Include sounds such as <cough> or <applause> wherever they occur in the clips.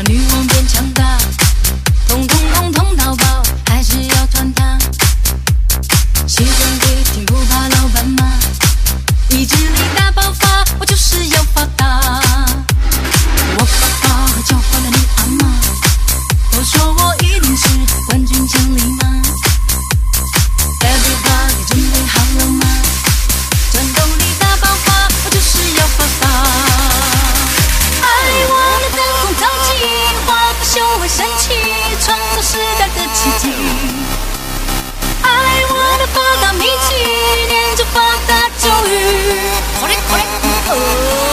让女王变强大，快点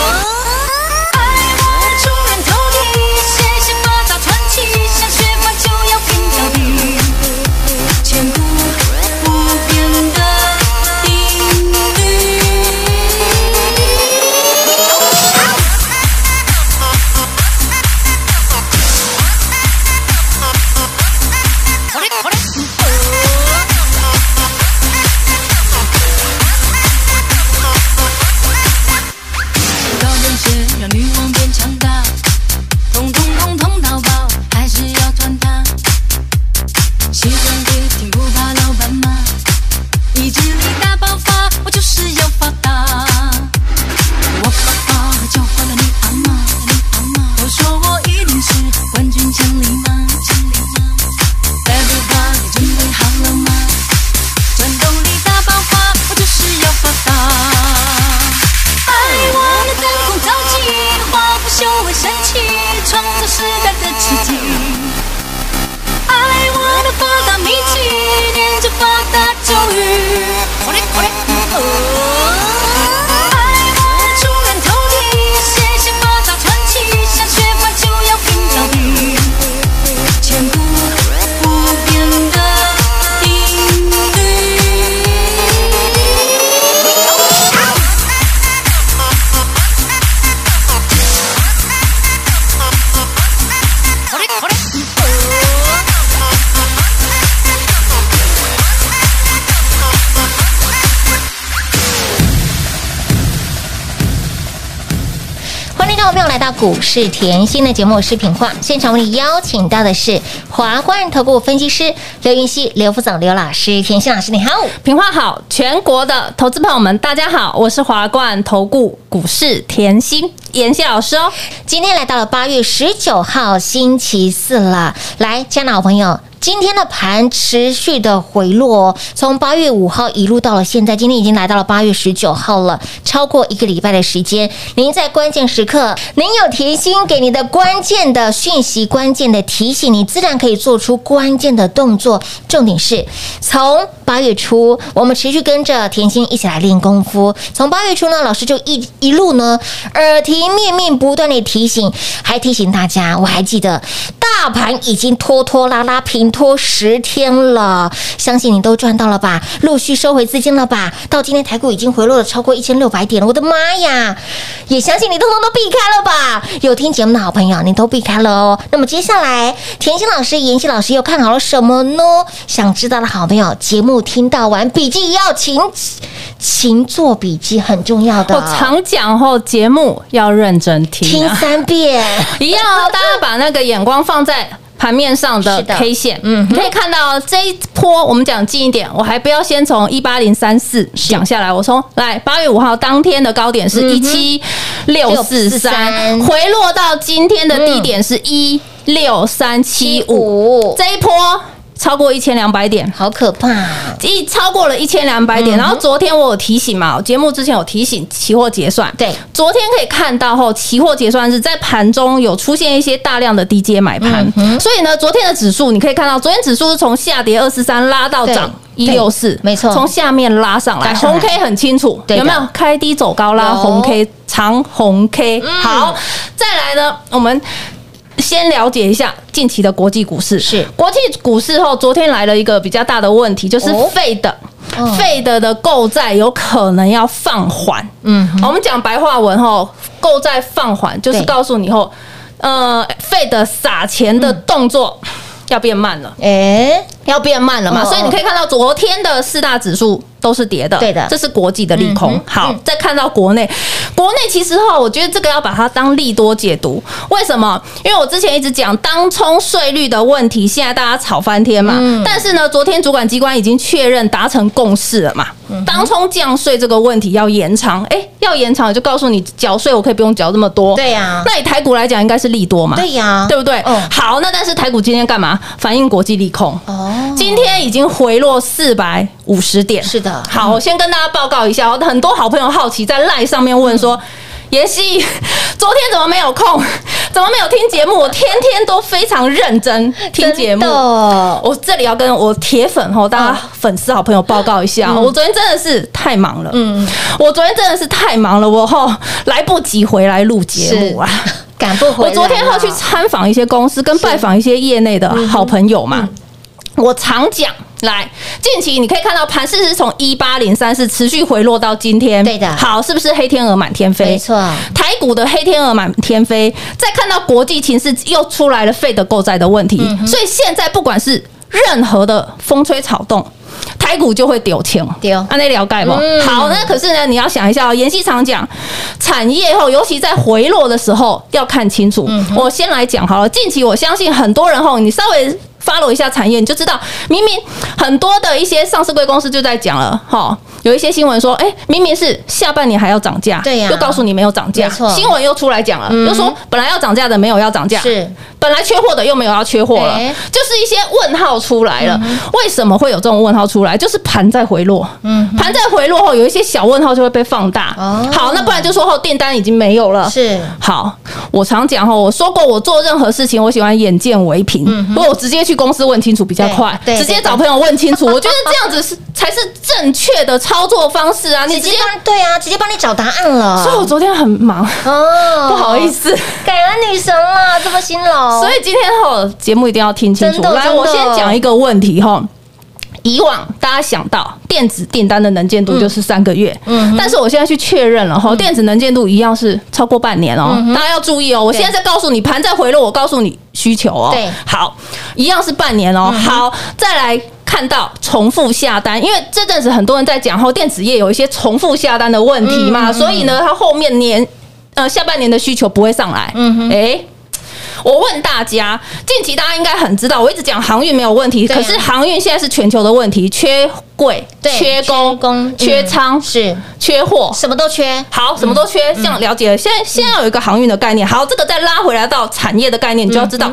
到股市甜心的节目，我是品化。现场为你邀请到的是华冠投顾分析师刘云熙、刘副总、刘老师，甜心老师你好。平话好，全国的投资朋友们，大家好，我是华冠投顾股市甜心妍希老师哦。今天来到了八月十九号星期四了，来，亲爱的好朋友。今天的盘持续的回落，从八月五号一路到了现在，今天已经来到了八月十九号了，超过一个礼拜的时间。您在关键时刻，您有甜心给你的关键的讯息、关键的提醒，你自然可以做出关键的动作。重点是从八月初，我们持续跟着甜心一起来练功夫。从八月初呢，老师就一一路呢耳提面命，不断的提醒，还提醒大家，我还记得大盘已经拖拖拉拉平拖十天了，相信你都赚到了吧？陆续收回资金了吧？到今天台股已经回落了超过一千六百点了，我的妈呀！也相信你通通都避开了吧？有听节目的好朋友，你都避开了哦。那么接下来，甜心老师、妍希老师又看好了什么呢？想知道的好朋友，节目听到完，笔记要勤勤做笔记，很重要的。我常讲后，节目要认真听、听啊，三遍，<laughs> 一样哦。大家把那个眼光放在盘面上的 K 线，嗯嗯，你可以看到这一波，我们讲近一点，我还不要先从一八零三四讲下来，我从来八月五号当天的高点是嗯一七六四三，回落到今天的低点是一六三七，五，这一波超过一千两百点。好可怕！一超过了一千两百点，然后昨天我有提醒嘛，节目之前有提醒期货结算，对，昨天可以看到后，期货结算日在盘中有出现一些大量的低阶买盘，所以呢，昨天的指数你可以看到，昨天指数是从下跌二四三拉到涨一六四，没错。从下面拉上来，红 K 很清楚，有没有？开低走高拉有红 K 长红 K？嗯。好，再来呢，我们。先了解一下近期的国际股市。是。国际股市后，昨天来了一个比较大的问题，就是哦。费的。哦费的的购债有可能要放缓，嗯我们讲白话文后，购债放缓就是告诉你后，呃，费的撒钱的动作要变慢了。哎，要变慢了嘛，哦所以你可以看到昨天的四大指数都是跌的，对的这是国际的利空。嗯好嗯，再看到国内，国内其实哈，我觉得这个要把它当利多解读。为什么？因为我之前一直讲当冲税率的问题，现在大家吵翻天嘛。嗯但是呢，昨天主管机关已经确认达成共识了嘛，嗯当冲降税这个问题要延长，哎，要延长就告诉你缴税我可以不用缴这么多。对呀那以台股来讲，应该是利多嘛。对呀，对不对？嗯好，那但是台股今天干嘛？反映国际利空。哦，今天已经回落四百五十点。是的好，我先跟大家报告一下，我很多好朋友好奇在赖上面问说。妍希，昨天怎么没有空？怎么没有听节目？我天天都非常认真听节目。的我这里要跟我铁粉吼，大家粉丝好朋友报告一下，我昨天真的是太忙了，嗯，我昨天真的是太忙了，我吼来不及回来录节目啊。赶不回来。我昨天要去参访一些公司，跟拜访一些业内的好朋友嘛。我常讲，来，近期你可以看到盘势是从一八零三是持续回落到今天，对的好，是不是黑天鹅满天飞？没错台股的黑天鹅满天飞，再看到国际情势又出来了费的购债的问题，嗯所以现在不管是任何的风吹草动。台股就会丢钱，丢按那了解不？嗯好，那可是呢，你要想一下哦，妍希常讲，产业后，尤其在回落的时候，要看清楚。嗯我先来讲好了，近期我相信很多人后，你稍微 follow 一下产业，你就知道，明明很多的一些上市贵公司就在讲了，哈，有一些新闻说，哎，明明是下半年还要涨价，对呀。又告诉你没有涨价，新闻又出来讲了，嗯。又说本来要涨价的没有要涨价，是。本来缺货的又没有要缺货了，哎。就是一些问号出来了。为什么会有这种问号出来？就是盘在回落，嗯，盘在回落后，有一些小问号就会被放大。哦。好，那不然就说后订单已经没有了。是。好，我常讲哈，我说过，我做任何事情，我喜欢眼见为凭，如果我直接去公司问清楚比较快，直接找朋友问清楚，<laughs> 我觉得这样子是才是正确的操作方式啊！你直接，帮对啊，直接帮你找答案了。所以我昨天很忙，哦，<laughs> 不好意，思。感恩女神了，这么辛劳，所以今天哈节目一定要听清楚。来，我先讲一个问题哈。以往大家想到电子订单的能见度就是三个月，嗯但是我现在去确认了哈，电子能见度一样是超过半年哦，大家要注意哦。我现在在告诉你盘在回落，我告诉你需求哦。对好，一样是半年哦。好，再来。看到重复下单，因为这阵子很多人在讲后电子业有一些重复下单的问题嘛，所以呢，它后面年呃下半年的需求不会上来。嗯哼，哎、我问大家，近期大家应该很知道，我一直讲航运没有问题，啊。可是航运现在是全球的问题，缺柜、缺工、工缺仓、嗯是。缺货。什么都缺，好，什么都缺，这样了解了。现在现在有一个航运的概念，好，这个再拉回来到产业的概念，你就要知道，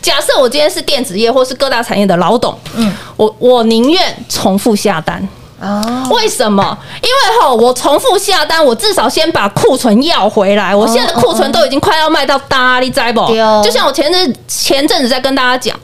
假设我今天是电子业或是各大产业的老董，嗯，我我宁愿重复下单。哦，为什么？因为吼，我重复下单，我至少先把库存要回来。我现在的库存都已经快要卖到大力摘不？就像我前阵前阵子在跟大家讲。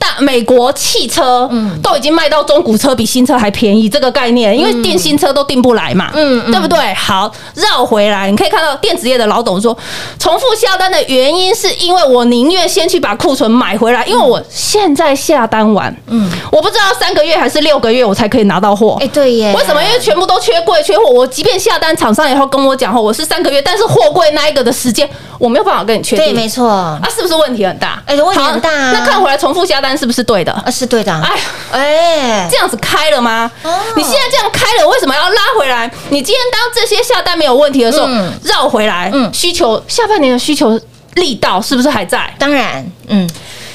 大美国汽车嗯都已经卖到中古车比新车还便宜，这个概念，因为订新车都订不来嘛，嗯嗯对不对？好，绕回来，你可以看到电子业的老董说，重复下单的原因是因为我宁愿先去把库存买回来，因为我现在下单完，嗯，我不知道三个月还是六个月我才可以拿到货，哎，对耶，为什么？因为全部都缺柜、缺货。我即便下单，厂商也会跟我讲后，我是三个月，但是货柜那一个的时间，我没有办法跟你确定。对，没错，啊，是不是问题很大？哎问题很大啊那看回来重复下单是不是对的？啊，是对的，哎，哎这，样子开了吗？哦你现在这样开了，为什么要拉回来？你今天当这些下单没有问题的时候，嗯绕回来，嗯需求下半年的需求力道是不是还在？当然，嗯，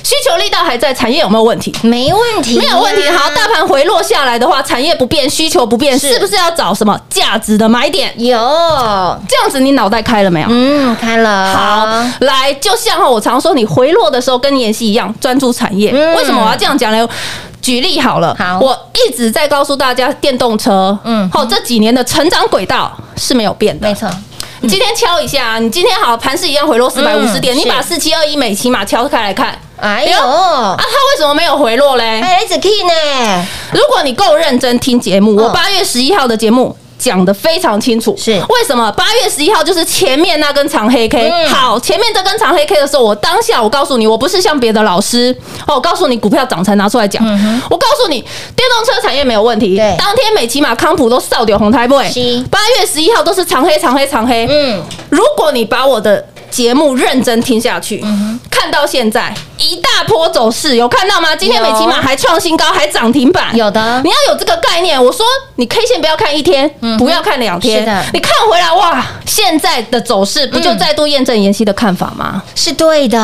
需求力道还在，产业有没有问题？没问题，没有问题。好，大盘回落下来的话，产业不变，需求不变，是是不是要找什么价值的买点？有，这样子你脑袋开了没有？嗯，开了，好，来，就像哈，我常说，你回落的时候跟妍希一样，专注产业。嗯为什么我要这样讲呢？举例好了，好我一直在告诉大家，电动车，嗯嗯，好，这几年的成长轨道是没有变的没。错，你今天敲一下，你今天好，盘势一样回落四百五十点，嗯你把四七二一美骑马敲开来看，哎呦，啊，它为什么没有回落嘞？哎，子 key 呢？如果你够认真听节目，我嗯八月十一号的节目讲的非常清楚，是。为什么？八月十一号就是前面那根长黑 K，、嗯。好，前面这根长黑 K 的时候，我当下我告诉你，我不是像别的老师哦，我告诉你股票涨才拿出来讲，我告诉你电动车产业没有问题，嗯对。当天美骑马康普都扫掉红台 boy，八月十一号都是长黑长黑长黑，嗯，如果你把我的节目认真听下去，看到现在一大波走势，有看到吗？今天美骑马还创新高，还涨停板，有的。你要有这个概念。我说你 K 线不要看一天，不要看两天，是的。你看回来哇，现在的走势不就再度验证妍希的看法吗？是对的，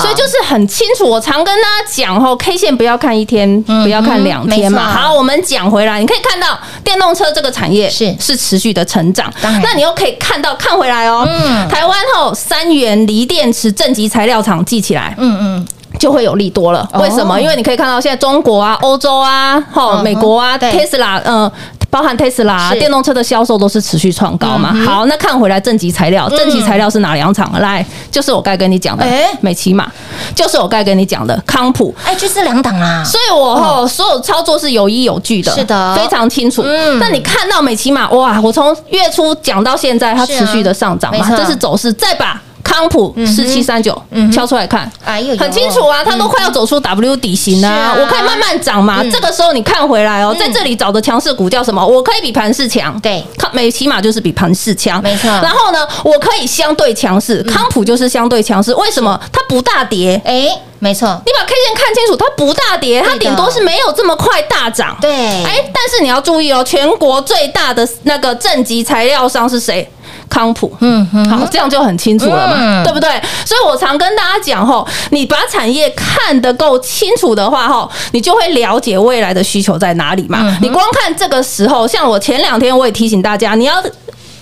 所以就是很清楚，我常跟大家讲吼，K 线不要看一天，不要看两天嘛。好，我们讲回来，你可以看到电动车这个产业是。是持续的成长。那你又可以看到看回来哦，嗯。台湾后三元锂电池正极材料厂记起来，嗯嗯，就会有利多了。哦为什么？因为你可以看到现在中国啊、欧洲啊、吼嗯美国啊、对 Tesla，呃。包含 Tesla 电动车的销售都是持续创高嘛。好，那看回来正极材料，正极材料是哪两厂？来，就是我该跟你讲的哎美骑马，就是我该跟你讲的康普。哎，就是两档啊，所以我吼所有操作是有依有据的，是的非常清楚。嗯那你看到美骑马，哇，我从月初讲到现在，它持续的上涨嘛这是走势。再把康普四七三九敲出来看，哎呦，很清楚啊，它都快要走出 W 底型了、我可以慢慢涨嘛。嗯。这个时候你看回来哦，在这里找的强势股叫什么？我可以比盘势强，对。康美起码就是比盘势强，没错。然后呢，我可以相对强势，康普就是相对强势，为什么？它不大跌。哎，没错，你把 K 线看清楚，它不大跌，它顶多是没有这么快大涨。对，哎，但是你要注意哦，全国最大的那个正极材料商是谁？康普。嗯嗯，好，这样就很清楚了嘛，嗯对不对？所以我常跟大家讲吼，你把产业看得够清楚的话吼，你就会了解未来的需求在哪里嘛。嗯你光看这个时候，像我前两天我也提醒大家，你要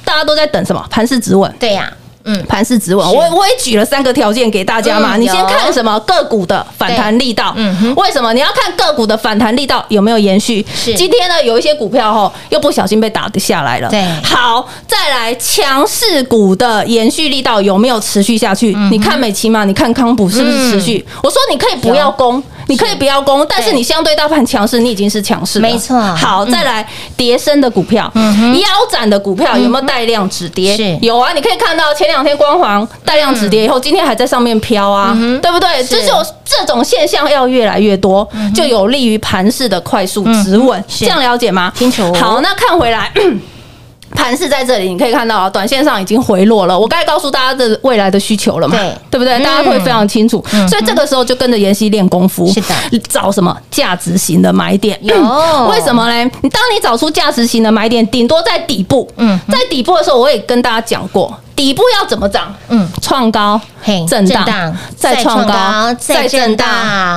大家都在等什么？盘势止稳。对呀，嗯，盘势止稳，是。我我也举了三个条件给大家嘛。嗯你先看什么？个股的反弹力道，嗯哼。为什么？你要看个股的反弹力道有没有延续？是。今天呢有一些股票吼又不小心被打下来了。对。好，再来强势股的延续力道有没有持续下去？嗯你看美琪嘛，你看康普是不是持续？我说你可以不要攻。你可以不要攻，但是你相对大盘强势，你已经是强势了。没错好，再来叠升的股票，腰斩的股票有没有带量止跌？是有啊，你可以看到前两天光环带量止跌以后，今天还在上面飘啊，对不对？这就是这种现象要越来越多，就有利于盘势的快速止稳。这样了解吗？清楚好，那看回来。盘是在这里，你可以看到啊，短线上已经回落了。我该告诉大家的未来的需求了嘛？对对不对？嗯大家会非常清楚。所以这个时候就跟着妍希练功夫，是的，找什么价值型的买点？有 <laughs> 为什么呢？你当你找出价值型的买点，顶多在底部。嗯在底部的时候，我也跟大家讲过，底部要怎么涨？嗯，创高，震荡，再创高，再震荡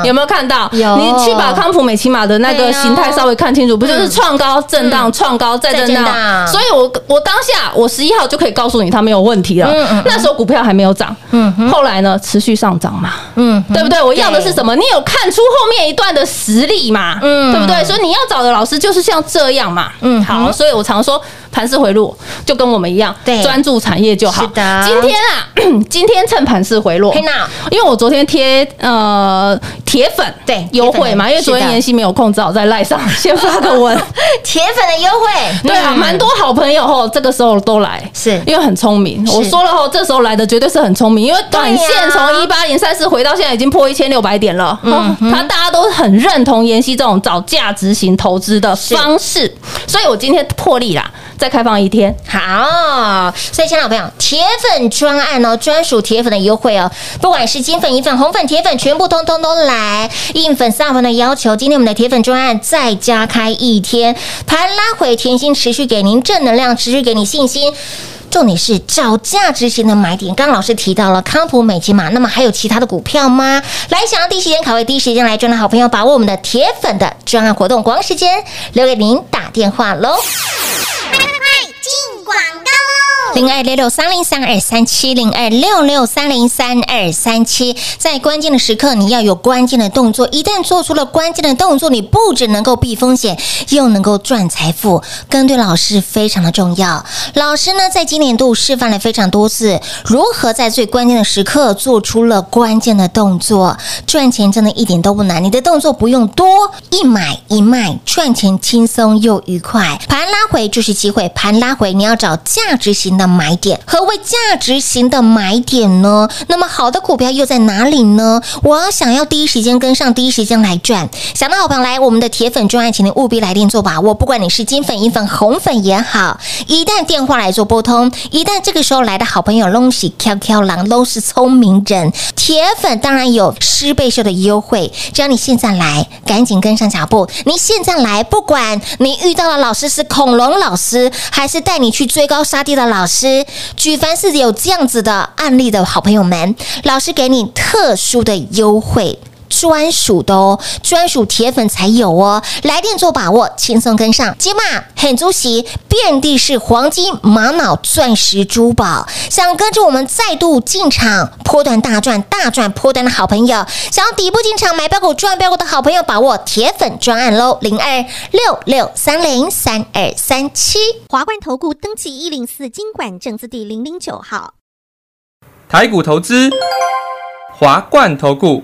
有没有看到？有你去把康普美骑马的那个形态稍微看清楚，不就是创高、震荡、创高再震荡荡？所以我我当下我十一号就可以告诉你它没有问题了嗯嗯。那时候股票还没有涨，嗯后来呢持续上涨嘛。嗯，对不对？我要的是什么？你有看出后面一段的实力嘛？嗯对不对？所以你要找的老师就是像这样嘛。嗯好，所以我常说盘势回落就跟我们一样，对。专注产业就好。是的。今天啊，<clears throat> 今天趁盘势回落因为我昨天贴呃铁粉对优惠嘛，因为昨天妍希没有空，只好在赖上 <laughs> 先发个文。<laughs> 铁粉的优惠，对啊，嗯。蛮多好朋友吼，这个时候都来，是。因为很聪明。我说了吼，这时候来的绝对是很聪明，因为短线从一八零三四回到现在已经破一千六百点了。嗯哦，他大家都很认同妍希这种找价值型投资的方式，所以我今天破例啦，再开放一天。好，所以，亲爱的朋友，铁粉专案哦，专属铁粉的优惠哦，不管是金粉、银粉、红粉、铁粉，全部通通都来。应粉、上粉的要求，今天我们的铁粉专案再加开一天，盘拉回，甜心持续给您正能量，持续给你信心。重点是找价值型的买点。刚刚老师提到了康普、美吉玛，那么还有其他的股票吗？来，想要第一时间卡位、第一时间来赚的好朋友，把握我们的铁粉的专案活动，广告时间留给您打电话喽。零二六六三零三二三七零二六六三零三二三七，在关键的时刻，你要有关键的动作。一旦做出了关键的动作，你不只能够避风险，又能够赚财富。跟对老师非常的重要。老师呢，在今年度示范了非常多次，如何在最关键的时刻做出了关键的动作。赚钱真的一点都不难，你的动作不用多，一买一卖，赚钱轻松又愉快。盘拉回就是机会，盘拉回你要找价值型的买点。何谓价值型的买点呢？那么好的股票又在哪里呢？我想要第一时间跟上，第一时间来赚。想到好朋友来，我们的铁粉专案，请您务必来电做把握。不管你是金粉、银粉、红粉也好，一旦电话来做拨通，一旦这个时候来的好朋友拢是 QQ 狼，都是聪明人，铁粉当然有十倍秀的优惠。只要你现在来，赶紧跟上脚步。你现在来，不管你遇到的老师是恐龙老师，还是带你去追高杀低的老，师举凡是有这样子的案例的好朋友们，老师给你特殊的优惠。专属的哦，专属铁粉才有哦，来电做把握，轻松跟上。金马很足席，遍地是黄金、玛瑙、钻石、珠宝。想跟着我们再度进场，波段大赚、大赚波段的好朋友，想要底部进场买标股赚标股的好朋友，把握铁粉专案喽，零二六六三零三二三七。华冠投顾登记一零四经管证字第零零九号。台股投资，华冠投顾。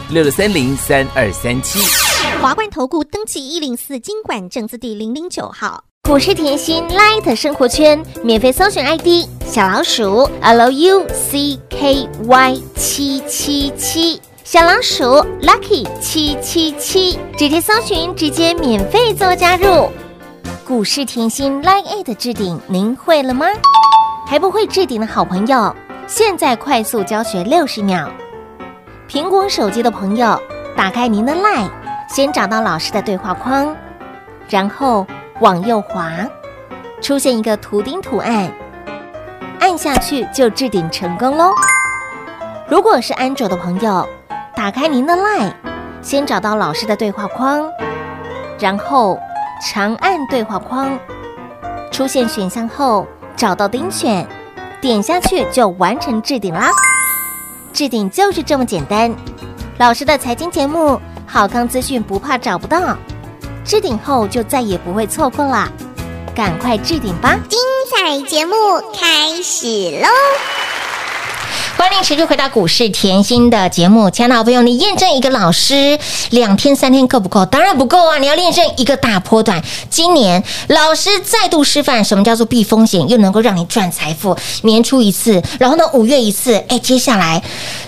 六六三零三二三七，华冠投顾登记一零四经管证字第零零九号，股市甜心 Light 生活圈免费搜寻 ID 小老鼠 Lucky 七七七，小老鼠 Lucky 七七七，直接搜寻，直接免费做加入。股市甜心 Light 置顶，您会了吗？还不会置顶的好朋友，现在快速教学六十秒。苹果手机的朋友，打开您的 LINE，先找到老师的对话框，然后往右滑，出现一个图钉图案，按下去就置顶成功喽。如果是安卓的朋友，打开您的 LINE，先找到老师的对话框，然后长按对话框，出现选项后找到钉选，点下去就完成置顶啦。置顶就是这么简单，老师的财经节目，好康资讯不怕找不到，置顶后就再也不会错过啦，赶快置顶吧！精彩节目开始喽！欢迎持续回到股市甜心的节目，亲爱的好朋友，你验证一个老师两天三天够不够？当然不够啊！你要验证一个大波段。今年老师再度示范什么叫做避风险，又能够让你赚财富。年初一次，然后呢五月一次，哎，接下来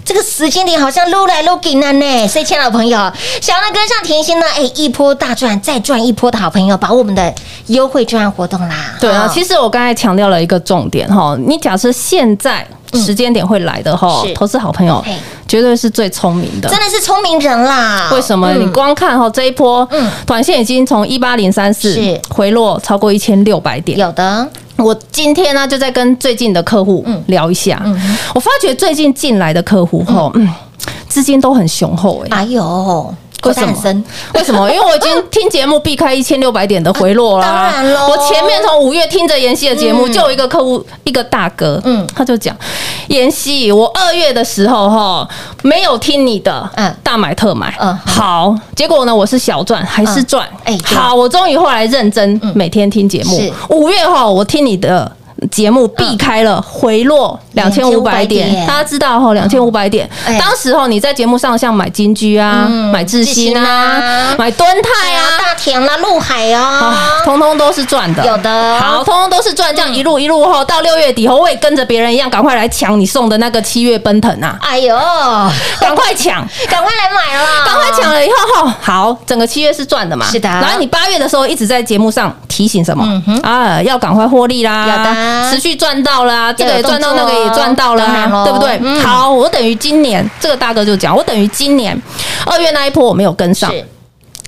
这个时间点好像撸来撸给呢呢。所以，亲爱的朋友，想要跟上甜心呢，哎，一波大赚再赚一波的好朋友，把我们的优惠专案活动啦。对啊，其实我刚才强调了一个重点哈，你假设现在。时间点会来的哈，投资好朋友绝对是最聪明的，真的是聪明人啦。为什么？你光看哈这一波，嗯，短线已经从一八零三四回落超过一千六百点。有的，我今天呢就在跟最近的客户聊一下，我发觉最近进来的客户哈，嗯，资金都很雄厚哎，哎呦。为什么？为什么？因为我已经听节目避开一千六百点的回落啦。<laughs> 当然喽，我前面从五月听着妍希的节目，就有一个客户，一个大哥，嗯，他就讲，妍希，我二月的时候哈没有听你的，嗯，大买特买，嗯，好，结果呢，我是小赚还是赚？哎，好，我终于后来认真每天听节目。五月哈，我听你的。节目避开了回落两千五百2500点。点，大家知道哈，两千五百点。哎。当时候你在节目上像买金居啊、嗯。买智新啊啊、买敦泰啊，大田啦、陆海啊。啊，，通通都是赚的，有的。好，通通都是赚，这样一路一路后到六月底后，我也跟着别人一样，赶快来抢你送的那个七月奔腾啊，哎呦，赶快抢！赶快来买了，赶快抢了以后，哈，好，整个七月是赚的嘛？是的。然后你八月的时候一直在节目上提醒什么？啊，要赶快获利啦，有的持续赚到啦，这个也赚到，那个也赚到了当然咯。啊，对不对？嗯。好，我等于今年这个大哥就讲，我等于今年二月那一波我没有跟上。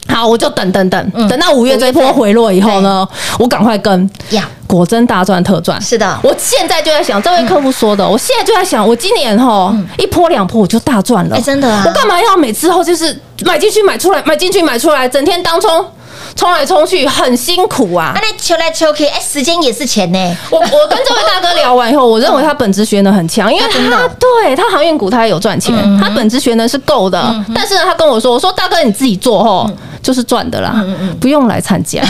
好，我就等等等，嗯。等到五月这一波回落以后呢，我赶快跟，呀，果真大赚特赚。是的，我现在就在想，这位客户说的，我现在就在想，我今年哈一波两波我就大赚了，哎真的啊。我干嘛要每次后就是买进去买出来，买进去买出来，整天当冲冲来冲去，很辛苦啊啊，。那求来求去，哎，时间也是钱呢，我我跟这位大哥聊完以后，我认为他本职学能很强，因为他对他航运股他也有赚钱，他本职学能是够的。但是呢，他跟我说，我说大哥你自己做吼，就是赚的啦，不用来参加。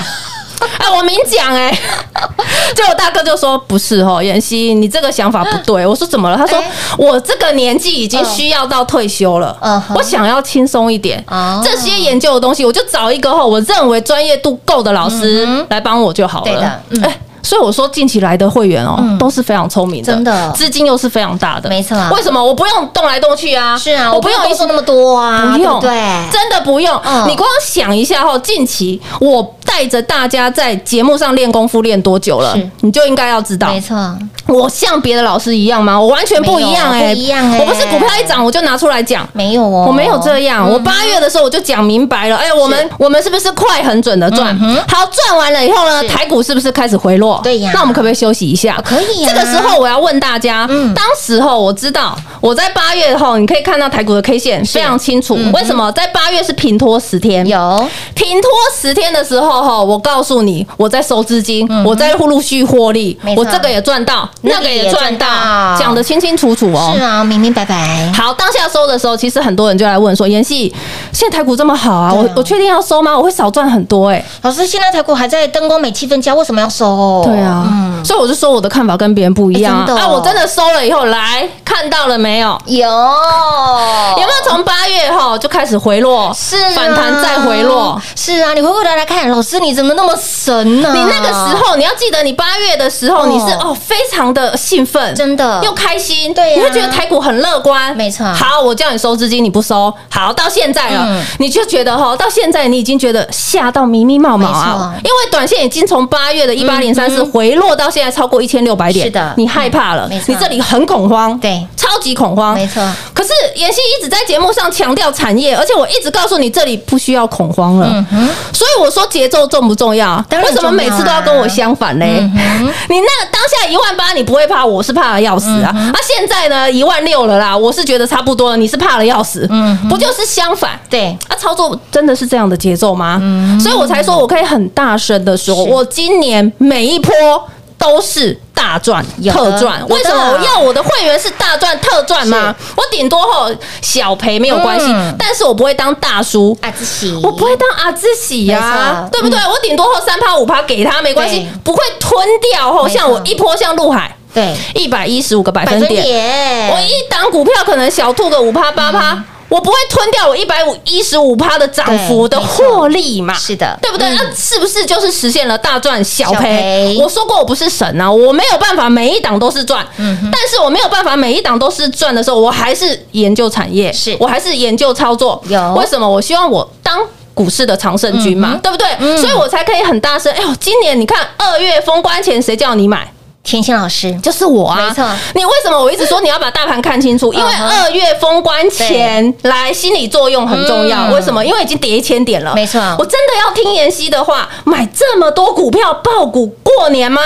<laughs> 哎，我明讲哎，<laughs> 就我大哥就说不是哦，妍希，你这个想法不对。我说怎么了？他说哎我这个年纪已经需要到退休了嗯，我想要轻松一点哦。这些研究的东西，我就找一个吼我认为专业度够的老师来帮我就好了。对的嗯哎。所以我说近期来的会员哦，都是非常聪明的，真的资金又是非常大的，没错为什么我不用动来动去啊？是啊，我不用一工作那么多啊，不用，对真的不用。嗯你光想一下哈，近期我带着大家在节目上练功夫练多久了，你就应该要知道。没。错，我像别的老师一样吗？我完全不一样哎，不一样哎。我不是股票一涨我就拿出来讲。没有哦，我没有这样，我八月的时候我就讲明白了，哎，我们我们是不是快很准的赚？好，赚完了以后呢，台股是不是开始回落？对呀。那我们可不可以休息一下？可以呀这个时候我要问大家，嗯。当时候我知道我在八月后，你可以看到台股的 K 线非常清楚。为什么？在八月是平拖十天？有。平拖十天的时候，哈，我告诉你，我在收资金，我在陆续获利我这个也赚到，那个也也赚到。讲的清清楚楚哦。是啊，明明白白，好，当下收的时候，其实很多人就来问说：“妍希，现在台股这么好啊，我我确定要收吗？我会少赚很多哎、老师，现在台股还在灯光美气氛佳，为什么要收？对啊，所以我就说我的看法跟别人不一样啊！我真的收了以后，来看到了没有？有。有没有从八月哈就开始回落，是啊。反弹再回落？是啊，你回过头来看，老师你怎么那么神呢？你那个时候，你要记得，你八月的时候，哦。你是哦非常的兴奋，真的。又开心，对呀你会觉得台股很乐观，没错。好，我叫你收资金，你不收，好，到现在了。嗯，你就觉得哈，到现在你已经觉得吓到迷迷冒冒啊，因为短线已经从八月的一八零三四回落到现在超过一千六百点，是的你害怕了你这里很恐慌，对超级恐慌，没错。可是妍希一直在节目上强调产业，而且我一直告诉你这里不需要恐慌了。所以我说节奏重不重要？为什么每次都要跟我相反嘞？嗯你那当下一万八你不会怕，我是怕的要死啊！嗯啊，现在呢一万六了啦，我是觉得差不多了，你是怕的要死，嗯不就是相反？对，啊，操作真的是这样的节奏吗？嗯所以我才说我可以很大声的说，我今年每一波都是大赚特赚。为什么？我要我的会员是大赚特赚吗？我顶多后小赔没有关系嗯，但是我不会当大叔。啊，自喜，我不会当阿兹喜呀对不对？我顶多后三趴五趴给他没关系，不会吞掉后。像我一波像陆海对。一百一十五个百百分点，我一档股票可能小吐个五趴八趴，我不会吞掉我一百五一十五趴的涨幅的获利嘛？是的对不对？嗯那是不是就是实现了大赚小小赔赔？我说过我不是神啊，我没有办法每一档都是赚，嗯但是我没有办法每一档都是赚的时候，我还是研究产业，是我还是研究操作。有为什么？我希望我当。股市的常胜军嘛，嗯对不对？嗯所以我才可以很大声。哎呦，今年你看二月封关前，谁叫你买？甜心老师，就是我啊，没错你为什么我一直说你要把大盘看清楚？因为二月封关前来心理作用很重要。嗯为什么？因为已经跌一千点了。没错我真的要听妍希的话，买这么多股票爆股过年吗？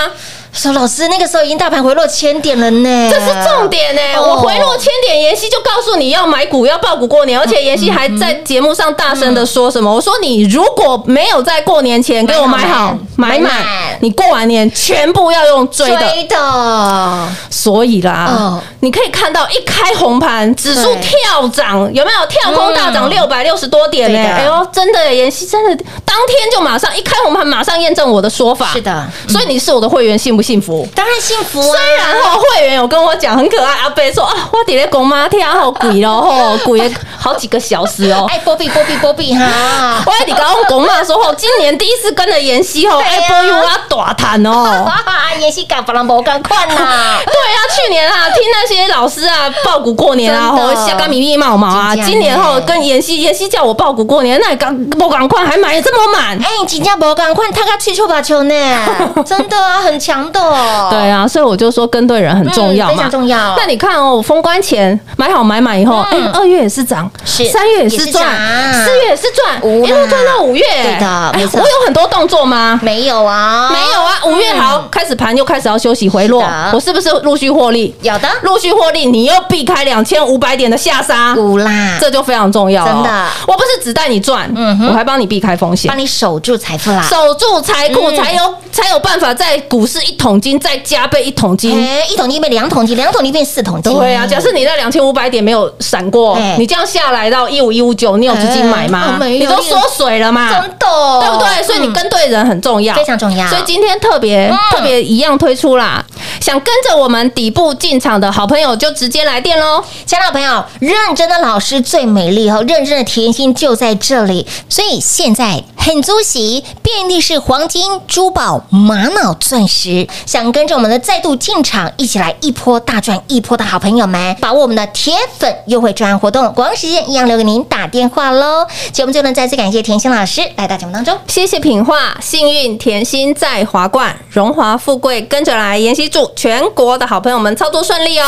说老师那个时候已经大盘回落千点了呢，这是重点呢、哦。我回落千点，妍希就告诉你要买股要爆股过年，而且妍希还在节目上大声的说什么？我说你如果没有在过年前给我买好买满你过完年全部要用追的。追的，所以啦，哦。你可以看到一开红盘，指数跳涨，有没有？跳空大涨嗯六百六十多点呢、哎呦，真的耶，妍希真的当天就马上一开红盘，马上验证我的说法。是的。所以你是我的会员，信不不幸福？当然幸福啊！虽然后会员有跟我讲很可爱，阿贝说啊，我底下公妈听好鬼了吼，<laughs> 鬼了好几个小时哦。哎，波比波比波比哈！我你刚刚公妈说吼，今年第一次跟着妍希吼，哎，波又要大谈哦。<laughs> 妍希敢不啷不赶快呐！<laughs> 对啊，去年啊，听那些老师啊报股过年啊，吼，下个密密毛毛啊。今年后跟妍希，妍希叫我报股过年，那你赶不赶快还买的这么满？哎，你金价不赶快，他个去球把球呢？真的啊，很强的。对啊，所以我就说跟对人很重要嘛，非常重要。那你看哦，封关前买好买满以后，哎，二月也是涨，是三月也是赚，四月也是赚，一路赚到五月。对的，没错。我有很多动作吗？没有啊，没有啊。五月好开始盘又开始要休息回落，我是不是陆续获利？有的，陆续获利，你又避开两千五百点的下杀，啦，这就非常重要。真的，我不是只带你赚，嗯，我还帮你避开风险，帮你守住财富啦，守住财库才有才有办法在股市一桶金再加倍一桶金，哎一桶金变两桶金，两桶金变四桶金。对啊，假设你在两千五百点没有闪过，你这样下来到一五一五九，你有资金买吗？你都缩水了嘛，真的，对不对？所以你跟对人很重要，非常重要。所以今天特别特别一样推出啦，想跟着我们底部进场的好朋友就直接来电喽，亲爱的朋友，认真的老师最美丽哦，认真的甜心就在这里，所以现在很足喜，遍地是黄金、珠宝、玛瑙、钻石，想跟着我们的再度进场，一起来一波大赚一波的好朋友们，把握我们的铁粉优惠专案活动，广告时间一样留给您打电话喽。节目最后呢，再次感谢甜心老师来到节目当中，谢谢品画，幸运甜心在华冠，荣华富贵跟着来，妍希祝全国的好朋友们操作顺利哦。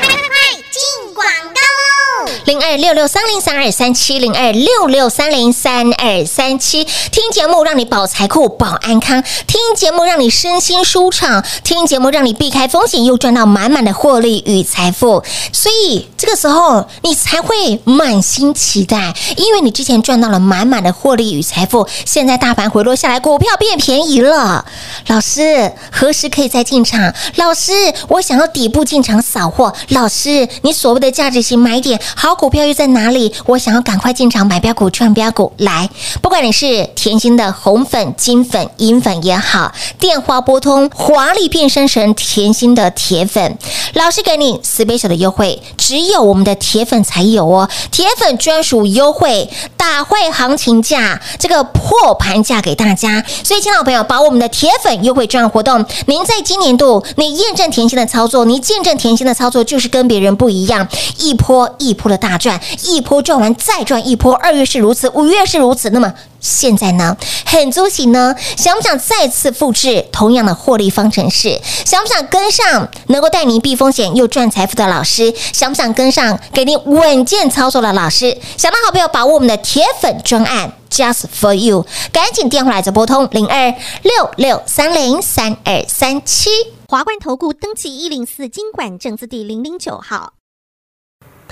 快快快，进广告喽！零二六六三零三二三七零二六六三零三二三七，听节目让你保财库保安康，听节目让你身心舒畅，听节目让你避开风险又赚到满满的获利与财富。所以这个时候你才会满心期待，因为你之前赚到了满满的获利与财富，现在大盘回落下来，股票变便宜了。老师何时可以再进场？老师，我想要底部进场扫货。老师，你所谓的价值型买点好股票又在哪里？我想要赶快进场买标股、赚标股。来，不管你是甜心的红粉、金粉、银粉也好，电话拨通，华丽变身成甜心的铁粉，老师给你 special 的优惠，只有我们的铁粉才有哦，铁粉专属优惠，大会行情价，这个破盘价给大家。所以，亲老朋友，把我们的铁粉优惠券活动，您在今年度你验证甜心的操作，你见证甜心的操作就是。是跟别人不一样，一波一波的大赚，一波赚完再赚一波。二月是如此，五月是如此，那么现在呢？很足喜呢？想不想再次复制同样的获利方程式？想不想跟上能够带你避风险又赚财富的老师？想不想跟上给你稳健操作的老师？想到好朋友把握我们的铁粉专案，Just for you，赶紧电话来做拨通零二六六三零三二三七。华冠投顾登记一零四经管证字第零零九号，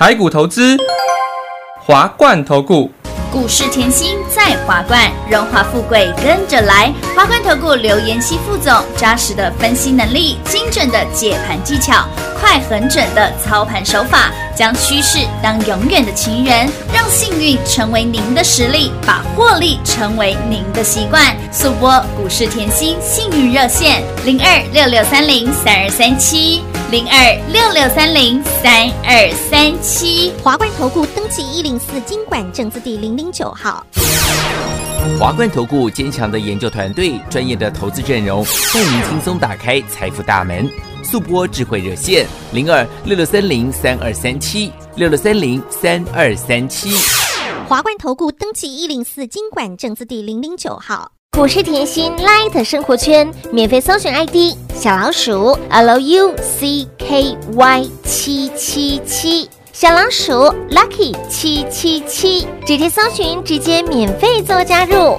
台股投资，华冠投顾。股市甜心在华冠，荣华富贵跟着来。华冠投顾刘延熙副总，扎实的分析能力，精准的解盘技巧，快狠准的操盘手法，将趋势当永远的情人，让幸运成为您的实力，把获利成为您的习惯。速播股市甜心幸运热线零二六六三零三二三七零二六六三零三二三七。华冠投顾登记一零四经管证字第零。零九号，华冠投顾坚强的研究团队，专业的投资阵容，带您轻松打开财富大门。速播智慧热线零二六六三零三二三七六六三零三二三七。华冠投顾登记一零四经管证字第零零九号，股市甜心 Light 生活圈免费搜寻 ID 小老鼠 Lucky 七七七。小老鼠 Lucky 七七七，直接搜寻，直接免费做加入。